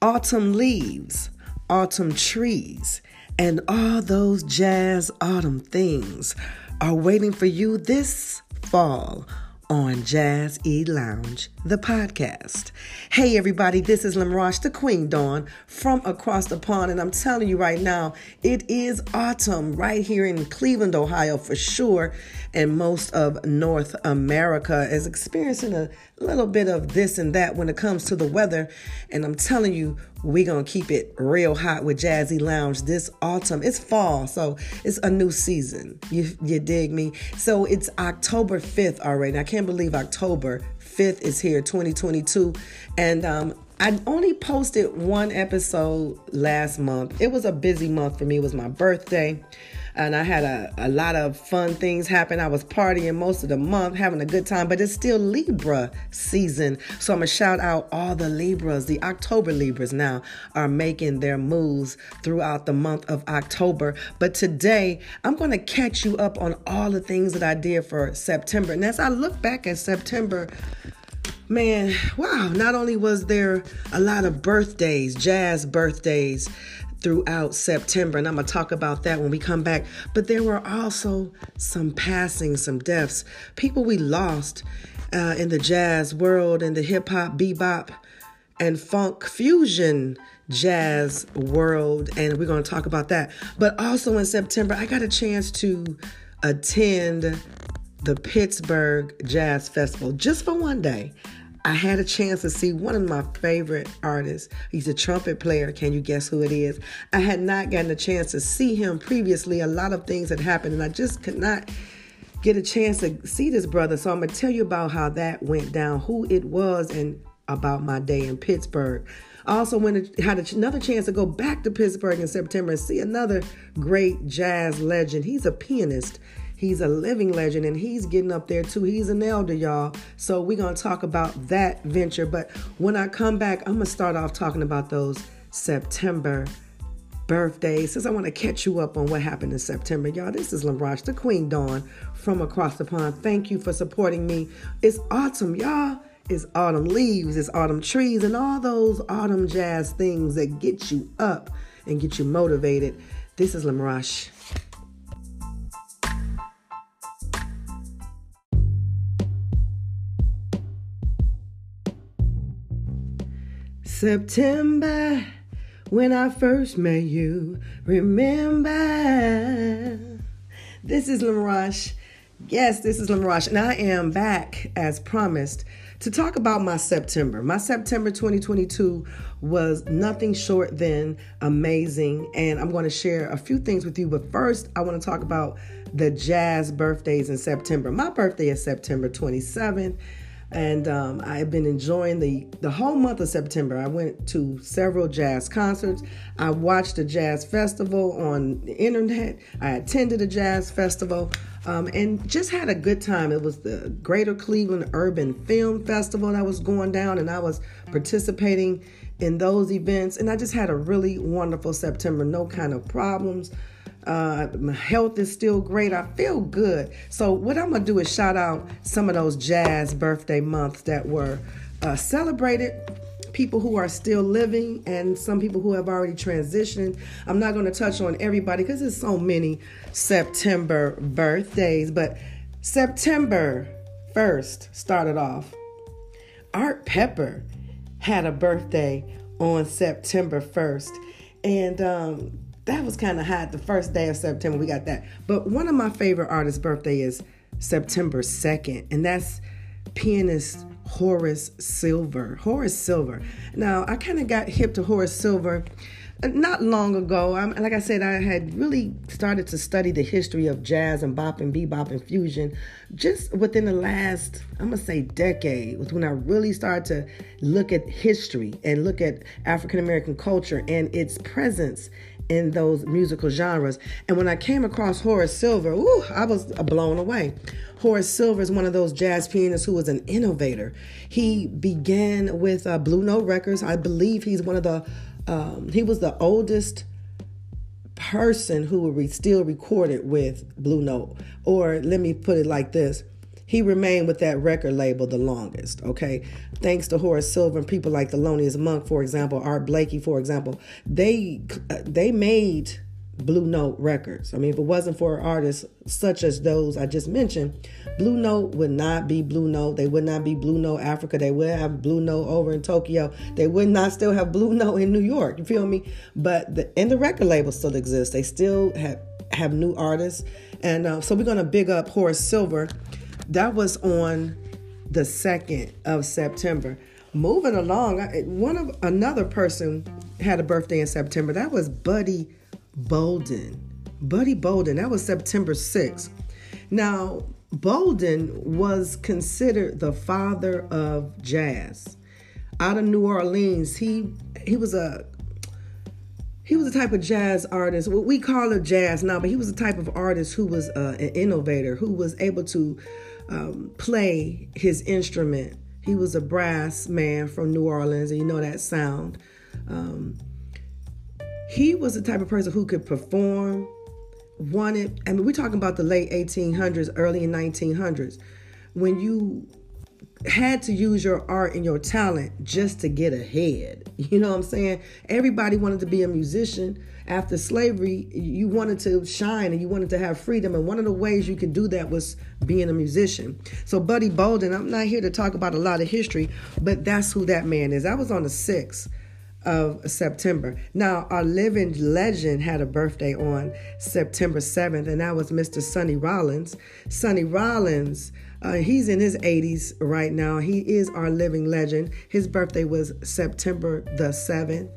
autumn leaves, autumn trees, and all those jazz autumn things are waiting for you this fall on Jazz E Lounge, the podcast. Hey, everybody, this is Lamrosh, the Queen Dawn from across the pond, and I'm telling you right now, it is autumn right here in Cleveland, Ohio, for sure, and most of North America is experiencing a little bit of this and that when it comes to the weather. And I'm telling you, we're going to keep it real hot with Jazzy Lounge this autumn. It's fall, so it's a new season. You, you dig me? So it's October 5th already. I can't believe October 5th is here, 2022. And um, I only posted one episode last month. It was a busy month for me. It was my birthday and I had a, a lot of fun things happen. I was partying most of the month, having a good time, but it's still Libra season. So I'm gonna shout out all the Libras. The October Libras now are making their moves throughout the month of October. But today I'm gonna catch you up on all the things that I did for September. And as I look back at September, man, wow, not only was there a lot of birthdays, jazz birthdays, throughout September, and I'm gonna talk about that when we come back. But there were also some passing, some deaths, people we lost uh, in the jazz world, in the hip hop, bebop, and funk fusion jazz world, and we're gonna talk about that. But also in September, I got a chance to attend the Pittsburgh Jazz Festival just for one day. I had a chance to see one of my favorite artists. He's a trumpet player. Can you guess who it is? I had not gotten a chance to see him previously. A lot of things had happened, and I just could not get a chance to see this brother. So I'm going to tell you about how that went down, who it was, and about my day in Pittsburgh. I also went had another chance to go back to Pittsburgh in September and see another great jazz legend. He's a pianist He's a living legend and he's getting up there too. He's an elder, y'all. So we're going to talk about that venture. But when I come back, I'm going to start off talking about those September birthdays since I want to catch you up on what happened in September. Y'all, this is Lamrosh, the Queen Dawn from across the pond. Thank you for supporting me. It's autumn, y'all. It's autumn leaves, it's autumn trees, and all those autumn jazz things that get you up and get you motivated. This is Lamrosh. September, when I first met you, remember. This is Lamrosh. Yes, this is Lamrosh, and I am back as promised to talk about my September. My September 2022 was nothing short than amazing, and I'm going to share a few things with you. But first, I want to talk about the jazz birthdays in September. My birthday is September 27th and um, I've been enjoying the the whole month of September. I went to several jazz concerts. I watched a jazz festival on the internet. I attended a jazz festival um, and just had a good time. It was the Greater Cleveland Urban Film Festival that was going down, and I was participating in those events. And I just had a really wonderful September. No kind of problems. Uh, my health is still great. I feel good. So, what I'm going to do is shout out some of those jazz birthday months that were uh, celebrated. People who are still living and some people who have already transitioned. I'm not going to touch on everybody because there's so many September birthdays, but September 1st started off. Art Pepper had a birthday on September 1st. And um, that was kind of hot the first day of September. We got that. But one of my favorite artists' birthday is September 2nd, and that's pianist Horace Silver. Horace Silver. Now, I kind of got hip to Horace Silver uh, not long ago. I'm, like I said, I had really started to study the history of jazz and bop and bebop and fusion just within the last, I'm going to say, decade, was when I really started to look at history and look at African American culture and its presence in those musical genres. And when I came across Horace Silver, ooh, I was blown away. Horace Silver is one of those jazz pianists who was an innovator. He began with uh, Blue Note Records. I believe he's one of the, um, he was the oldest person who re- still recorded with Blue Note. Or let me put it like this he remained with that record label the longest, okay? Thanks to Horace Silver and people like Thelonious Monk, for example, Art Blakey, for example, they they made Blue Note Records. I mean, if it wasn't for artists such as those I just mentioned, Blue Note would not be Blue Note. They would not be Blue Note Africa. They would have Blue Note over in Tokyo. They would not still have Blue Note in New York. You feel me? But the and the record label still exists. They still have have new artists, and uh, so we're gonna big up Horace Silver that was on the 2nd of September. Moving along, one of another person had a birthday in September. That was Buddy Bolden. Buddy Bolden, that was September 6th. Now, Bolden was considered the father of jazz. Out of New Orleans, he he was a he was a type of jazz artist. What we call it jazz now, but he was a type of artist who was uh, an innovator, who was able to um, play his instrument. He was a brass man from New Orleans, and you know that sound. Um, he was the type of person who could perform, wanted, I mean, we're talking about the late 1800s, early 1900s, when you had to use your art and your talent just to get ahead. You know what I'm saying? Everybody wanted to be a musician. After slavery, you wanted to shine and you wanted to have freedom. And one of the ways you could do that was being a musician. So, Buddy Bolden, I'm not here to talk about a lot of history, but that's who that man is. I was on the 6th of September. Now, our living legend had a birthday on September 7th, and that was Mr. Sonny Rollins. Sonny Rollins uh, he's in his 80s right now. He is our living legend. His birthday was September the 7th.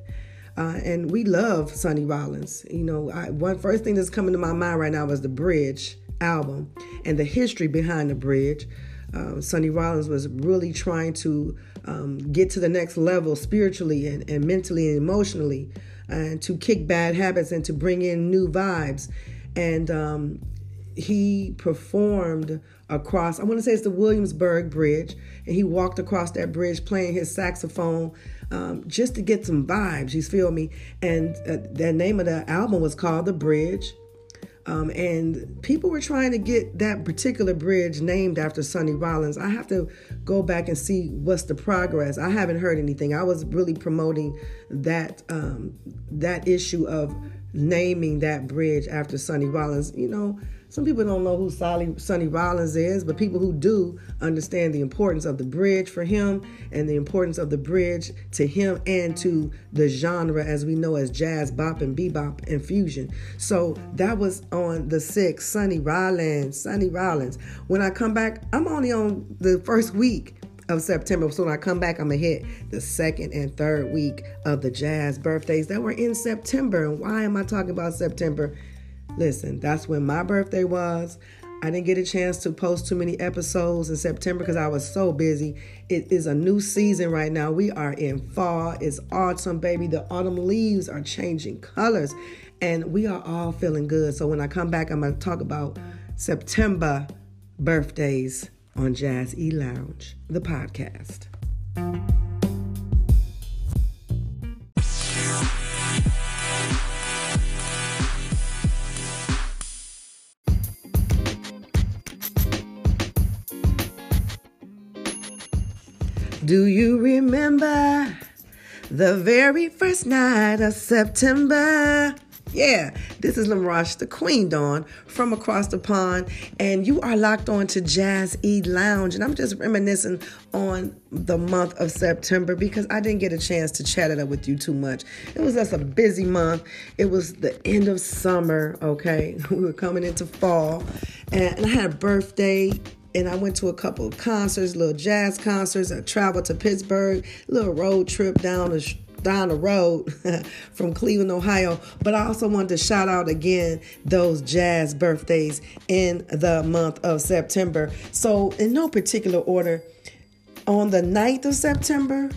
Uh, and we love Sonny Rollins. You know, I, one first thing that's coming to my mind right now is the Bridge album and the history behind the Bridge. Uh, Sonny Rollins was really trying to um, get to the next level spiritually and, and mentally and emotionally, and to kick bad habits and to bring in new vibes. And um, he performed across, I want to say it's the Williamsburg Bridge, and he walked across that bridge playing his saxophone um, just to get some vibes, you feel me? And uh, the name of the album was called The Bridge. Um, and people were trying to get that particular bridge named after Sonny Rollins. I have to go back and see what's the progress. I haven't heard anything. I was really promoting that um, that issue of naming that bridge after Sonny Rollins. You know, some people don't know who Sonny, Sonny Rollins is, but people who do understand the importance of the bridge for him and the importance of the bridge to him and to the genre as we know as jazz, bop, and bebop and fusion. So that was on the 6th, Sonny Rollins, Sonny Rollins. When I come back, I'm only on the first week of September. So when I come back, I'm gonna hit the second and third week of the jazz birthdays that were in September. And why am I talking about September? Listen, that's when my birthday was. I didn't get a chance to post too many episodes in September because I was so busy. It is a new season right now. We are in fall. It's autumn, baby. The autumn leaves are changing colors and we are all feeling good. So when I come back, I'm going to talk about September birthdays on Jazz E Lounge, the podcast. Do you remember the very first night of September? Yeah, this is Lamarash, the Queen Dawn from across the pond, and you are locked on to Jazz E Lounge. And I'm just reminiscing on the month of September because I didn't get a chance to chat it up with you too much. It was just a busy month. It was the end of summer, okay? We were coming into fall, and I had a birthday and I went to a couple of concerts, little jazz concerts. I traveled to Pittsburgh, little road trip down the down the road from Cleveland, Ohio. But I also wanted to shout out again those jazz birthdays in the month of September. So, in no particular order, on the 9th of September,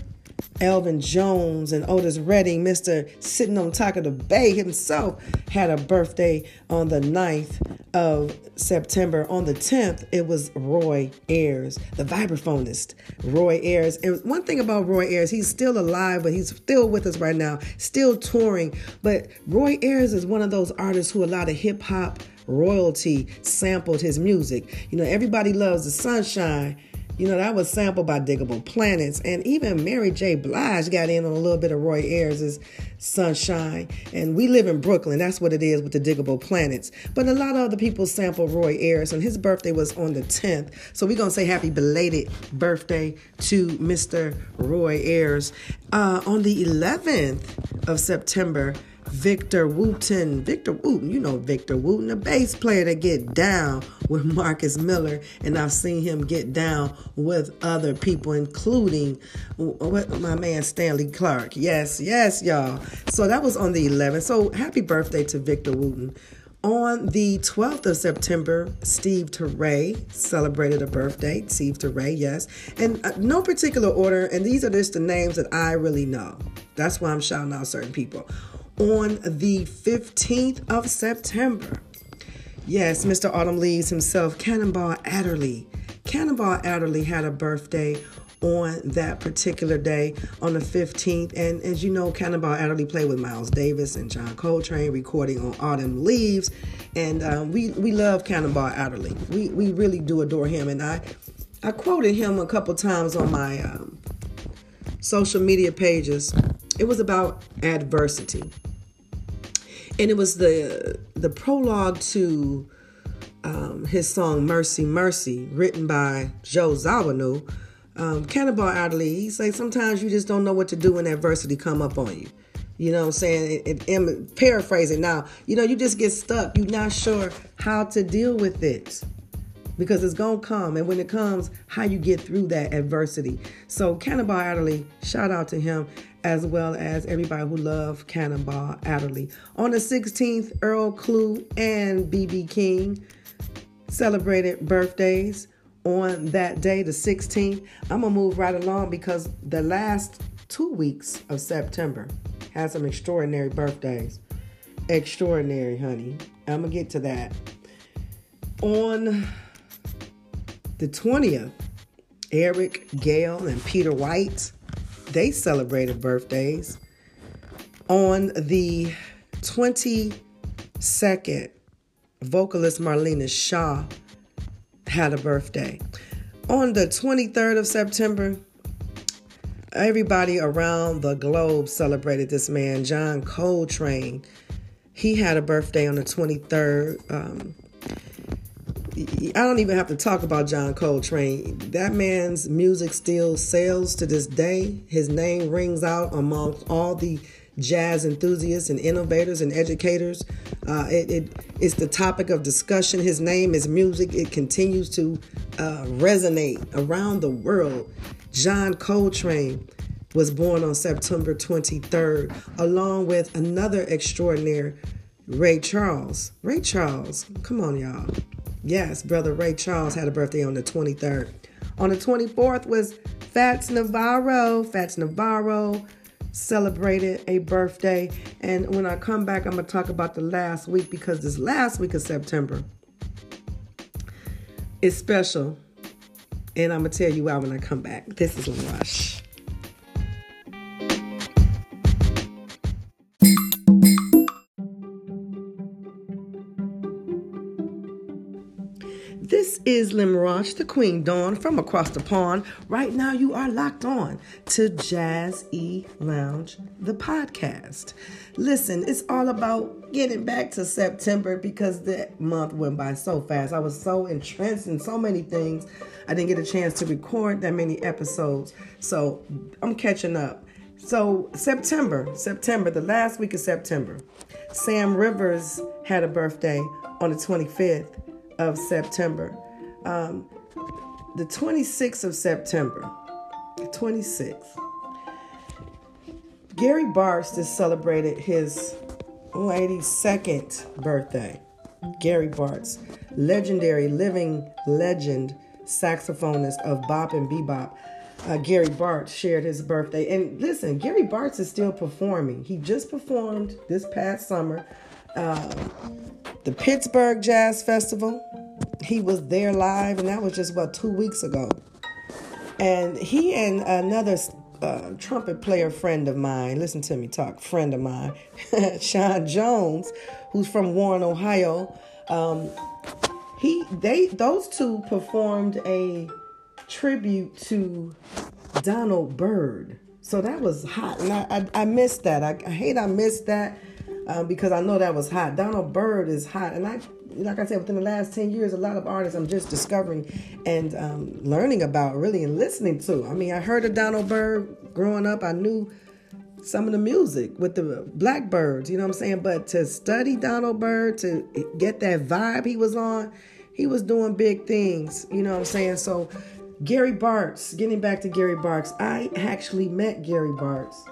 Elvin Jones and Otis Redding, Mr. Sitting on top of the Bay himself, had a birthday on the 9th of September. On the 10th, it was Roy Ayers, the vibraphonist, Roy Ayers. And one thing about Roy Ayers, he's still alive, but he's still with us right now, still touring. But Roy Ayers is one of those artists who a lot of hip hop royalty sampled his music. You know, everybody loves the sunshine you know, that was sampled by Diggable Planets. And even Mary J. Blige got in on a little bit of Roy Ayers' Sunshine. And we live in Brooklyn. That's what it is with the Diggable Planets. But a lot of other people sample Roy Ayers, and his birthday was on the 10th. So we're going to say happy belated birthday to Mr. Roy Ayers. Uh, on the 11th of September, Victor Wooten. Victor Wooten, you know Victor Wooten, the bass player that get down with Marcus Miller, and I've seen him get down with other people, including my man Stanley Clarke. Yes, yes, y'all. So that was on the 11th. So happy birthday to Victor Wooten. On the 12th of September, Steve Turre celebrated a birthday. Steve Turre, yes. And uh, no particular order, and these are just the names that I really know. That's why I'm shouting out certain people on the 15th of September. Yes, Mr. Autumn Leaves himself, Cannonball Adderley. Cannonball Adderley had a birthday on that particular day on the 15th. And as you know, Cannonball Adderley played with Miles Davis and John Coltrane recording on Autumn Leaves. And um, we, we love Cannonball Adderley. We, we really do adore him. And I, I quoted him a couple times on my um, social media pages. It was about adversity and it was the the prologue to um, his song "Mercy, Mercy," written by Joe Zawinul. Um, Cannonball Adderley, he say sometimes you just don't know what to do when adversity come up on you. You know what I'm saying? It, paraphrasing now, you know, you just get stuck. You're not sure how to deal with it because it's going to come. And when it comes, how you get through that adversity. So, Cannonball Adderley, shout out to him as well as everybody who love Cannonball Adderley. On the 16th, Earl Klugh and BB King celebrated birthdays on that day, the 16th. I'm going to move right along because the last two weeks of September had some extraordinary birthdays. Extraordinary, honey. I'm going to get to that. On the 20th, Eric, Gale, and Peter White they celebrated birthdays. On the 22nd, vocalist Marlena Shaw had a birthday. On the 23rd of September, everybody around the globe celebrated this man, John Coltrane. He had a birthday on the 23rd. Um, I don't even have to talk about John Coltrane. That man's music still sells to this day. His name rings out amongst all the jazz enthusiasts and innovators and educators. Uh, it, it, it's the topic of discussion. His name is music. It continues to uh, resonate around the world. John Coltrane was born on September 23rd, along with another extraordinary Ray Charles. Ray Charles, come on, y'all. Yes, brother Ray Charles had a birthday on the 23rd. On the 24th was Fats Navarro. Fats Navarro celebrated a birthday. And when I come back, I'm going to talk about the last week because this last week of September is special. And I'm going to tell you why when I come back. This is Rush. Is Limroch, the Queen Dawn from across the pond. Right now, you are locked on to Jazz E Lounge, the podcast. Listen, it's all about getting back to September because the month went by so fast. I was so entrenched in so many things. I didn't get a chance to record that many episodes. So I'm catching up. So, September, September, the last week of September, Sam Rivers had a birthday on the 25th of September. Um, the 26th of September, the 26th, Gary Bartz just celebrated his 82nd birthday. Gary Bartz, legendary living legend saxophonist of bop and bebop. Uh, Gary Bartz shared his birthday. And listen, Gary Bartz is still performing. He just performed this past summer uh, the Pittsburgh Jazz Festival. He was there live, and that was just about two weeks ago. And he and another uh, trumpet player friend of mine, listen to me talk, friend of mine, Sean Jones, who's from Warren, Ohio, Um, he they those two performed a tribute to Donald Byrd. So that was hot, and I I, I missed that. I, I hate I missed that um, because I know that was hot. Donald Byrd is hot, and I like I said within the last ten years, a lot of artists I'm just discovering and um, learning about really and listening to. I mean, I heard of Donald Byrd growing up. I knew some of the music with the Blackbyrds, you know what I'm saying? But to study Donald Byrd, to get that vibe he was on, he was doing big things, you know what I'm saying? So Gary Bartz, getting back to Gary Bartz, I actually met Gary Bartz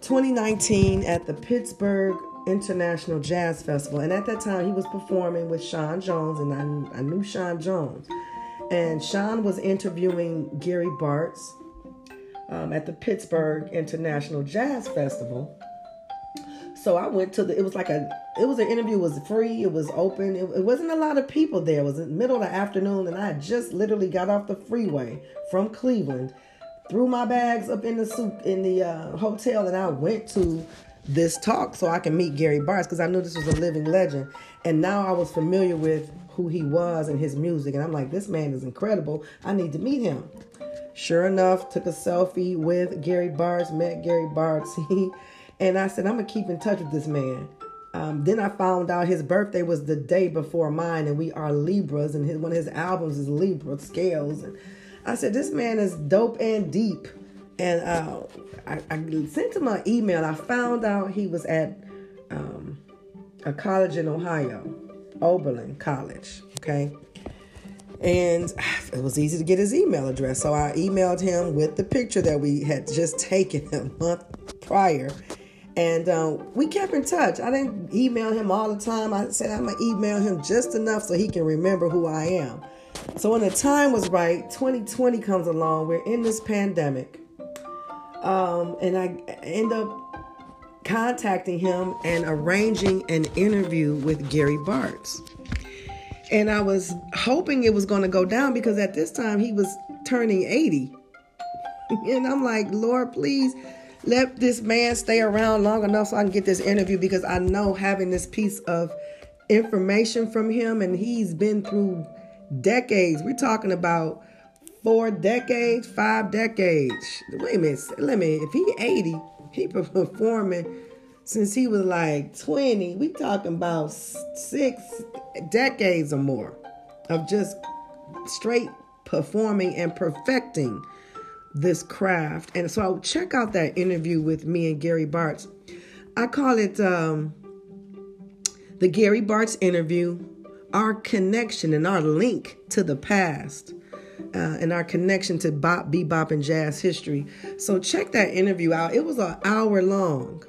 2019 at the Pittsburgh International Jazz Festival. And at that time, he was performing with Sean Jones, and I, I knew Sean Jones. And Sean was interviewing Gary Bartz um, at the Pittsburgh International Jazz Festival. So I went to the. It was like a. It was an interview. It was free. It was open. It, it wasn't a lot of people there. It was in the middle of the afternoon, and I just literally got off the freeway from Cleveland, threw my bags up in the soup in the uh, hotel, and I went to this talk so I can meet Gary Bartz because I knew this was a living legend, and now I was familiar with who he was and his music, and I'm like, this man is incredible. I need to meet him. Sure enough, took a selfie with Gary Bartz, met Gary Bartz. and I said, I'm going to keep in touch with this man. Um, then I found out his birthday was the day before mine, and we are Libras, and his, one of his albums is Libra scales. And I said, This man is dope and deep. And uh, I, I, sent him an email. I found out he was at um, a college in Ohio, Oberlin College. Okay. And it was easy to get his email address. So I emailed him with the picture that we had just taken a month prior. And um, we kept in touch. I didn't email him all the time. I said I'm going to email him just enough so he can remember who I am. So when the time was right, 2020 comes along. We're in this pandemic. Um, and I end up contacting him and arranging an interview with Gary Bartz. And I was hoping it was going to go down because at this time he was turning 80. and I'm like, Lord, please let this man stay around long enough so I can get this interview because I know having this piece of information from him and he's been through decades. We're talking about four decades, five decades. Wait a minute, let me. If he 80, he performing since he was like 20. We talking about six decades or more of just straight performing and perfecting this craft. And so I'll check out that interview with me and Gary Bartz. I call it um, the Gary Bartz interview, our connection and our link to the past. Uh, and our connection to bop, bebop, and jazz history. So check that interview out. It was an hour long.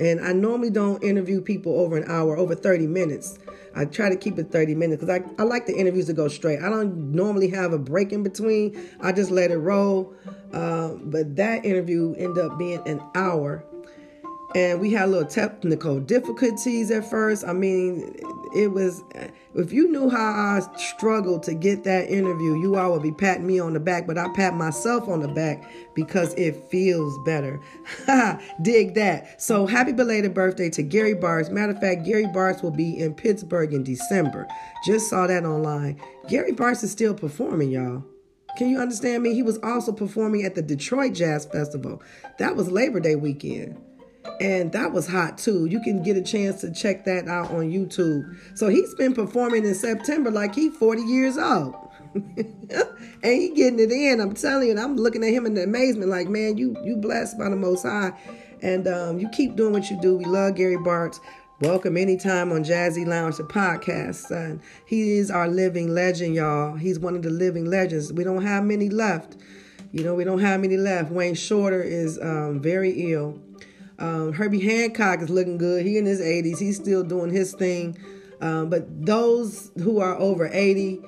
And I normally don't interview people over an hour, over 30 minutes. I try to keep it 30 minutes because I, I like the interviews to go straight. I don't normally have a break in between. I just let it roll. Uh, but that interview ended up being an hour. And we had a little technical difficulties at first. I mean, it was if you knew how I struggled to get that interview, you all would be patting me on the back, but I pat myself on the back because it feels better. Dig that. So happy belated birthday to Gary Bartz. Matter of fact, Gary Bartz will be in Pittsburgh in December. Just saw that online. Gary Bartz is still performing, y'all. Can you understand me? He was also performing at the Detroit Jazz Festival. That was Labor Day weekend and that was hot too. You can get a chance to check that out on YouTube. So he's been performing in September like he's 40 years old. and he getting it in. I'm telling you, I'm looking at him in amazement, like, man, you you blessed by the most high. And um, you keep doing what you do. We love Gary Bartz. Welcome anytime on Jazzy Lounge, the podcast. Son. He is our living legend, y'all. He's one of the living legends. We don't have many left. You know, we don't have many left. Wayne Shorter is um, very ill. Um, Herbie Hancock is looking good. He in his 80s. He's still doing his thing. Um, but those who are over 80,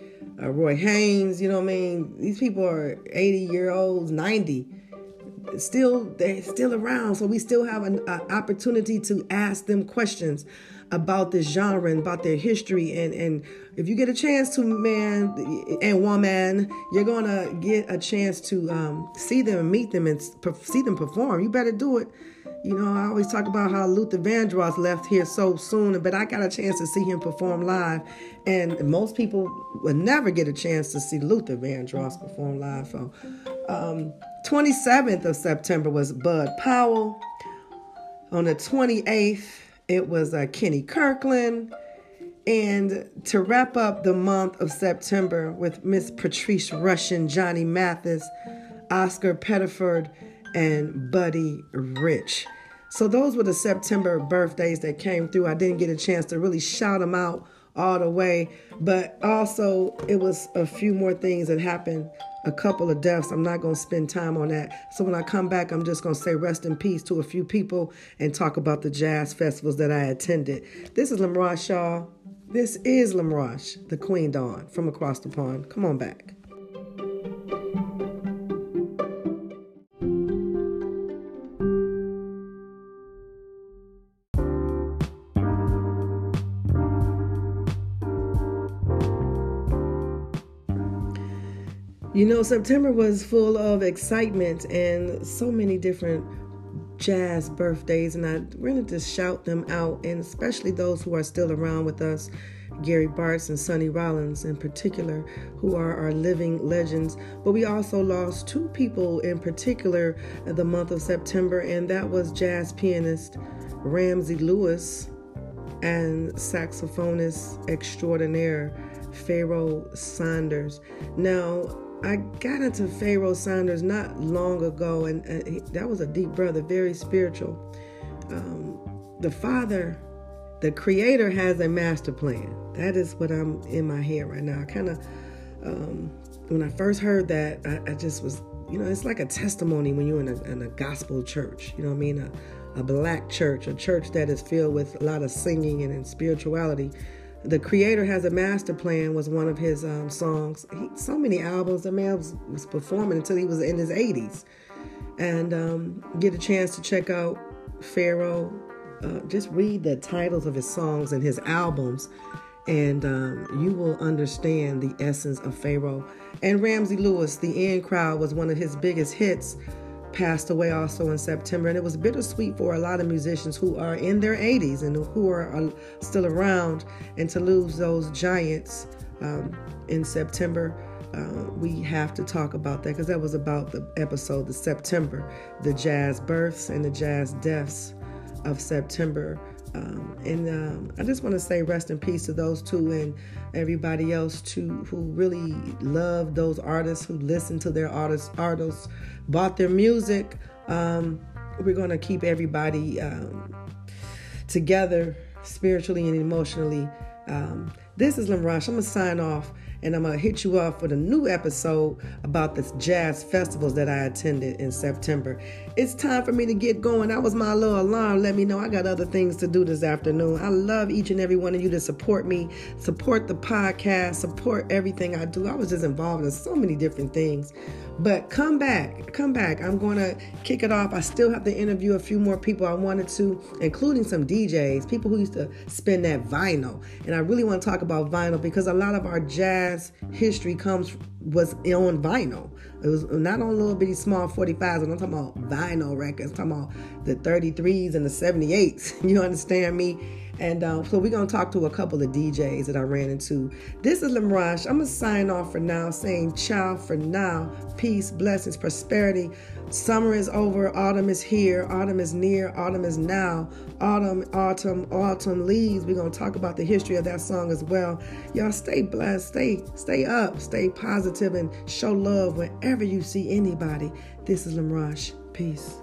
uh, Roy Haynes, you know what I mean? These people are 80 year olds, 90. Still, they're still around. So we still have an uh, opportunity to ask them questions about this genre and about their history. And, and if you get a chance to, man and woman, you're going to get a chance to um, see them meet them and see them perform. You better do it You know, I always talk about how Luther Vandross left here so soon, but I got a chance to see him perform live. And most people would never get a chance to see Luther Vandross perform live. So, um, 27th of September was Bud Powell. On the 28th, it was uh, Kenny Kirkland. And to wrap up the month of September with Miss Patrice Rushen, Johnny Mathis, Oscar Pettiford, and Buddy Rich. So those were the September birthdays that came through. I didn't get a chance to really shout them out all the way, but also it was a few more things that happened, a couple of deaths. I'm not going to spend time on that. So when I come back, I'm just going to say rest in peace to a few people and talk about the jazz festivals that I attended. This is Lamrosh Shaw. This is Lamrosh, the Queen Dawn from across the pond. Come on back. Know, September was full of excitement and so many different jazz birthdays, and I wanted to shout them out, and especially those who are still around with us. Gary Bartz and Sonny Rollins, in particular, who are our living legends. But we also lost two people in particular the month of September, and that was jazz pianist Ramsey Lewis and saxophonist extraordinaire Pharoah Sanders. Now, I got into Pharoah Sanders not long ago, and uh, he, that was a deep brother, very spiritual. Um, the Father, the Creator, has a master plan. That is what I'm in my head right now. I kind of, um, when I first heard that, I, I, just was, you know, it's like a testimony when you're in a, in a gospel church. You know what I mean? A, a black church, a church that is filled with a lot of singing and, and spirituality the creator has a master plan was one of his um, songs. He, so many albums the man was, was, performing until he was in his 80s and um, get a chance to check out Pharoah uh, just read the titles of his songs and his albums and um, you will understand the essence of Pharoah and ramsey lewis the in crowd was one of his biggest hits passed away also in September. And it was bittersweet for a lot of musicians who are in their 80s and who are still around. And to lose those giants um, in September, uh, we have to talk about that because that was about the episode, the September, the jazz births and the jazz deaths of September. Um, and um, I just want to say rest in peace to those two and everybody else too who really love those artists who listen to their artists artists bought their music. Um, we're going to keep everybody um, together spiritually and emotionally. Um, this is Lamrosh. I'm going to sign off and I'm going to hit you off with a new episode about the jazz festivals that I attended in September. It's time for me to get going. That was my little alarm. Let me know I got other things to do this afternoon. I love each and every one of you to support me, support the podcast, support everything I do. I was just involved in so many different things. But come back, come back. I'm going to kick it off. I still have to interview a few more people I wanted to, including some DJs, people who used to spin that vinyl. And I really want to talk about vinyl because a lot of our jazz history comes was on vinyl. It was not on little bitty small 45s. I'm talking about vinyl records. I'm talking about the 33s and the 78s. You understand me? And uh, so we're going to talk to a couple of DJs that I ran into. This is Lamrosh. I'm going to sign off for now, saying ciao for now. Peace, blessings, prosperity. Summer is over. Autumn is here. Autumn is near. Autumn is now. Autumn, autumn, autumn leaves. We're going to talk about the history of that song as well. Y'all stay blessed. Stay, stay up. Stay positive and show love whenever you see anybody. This is Lamrosh. Peace.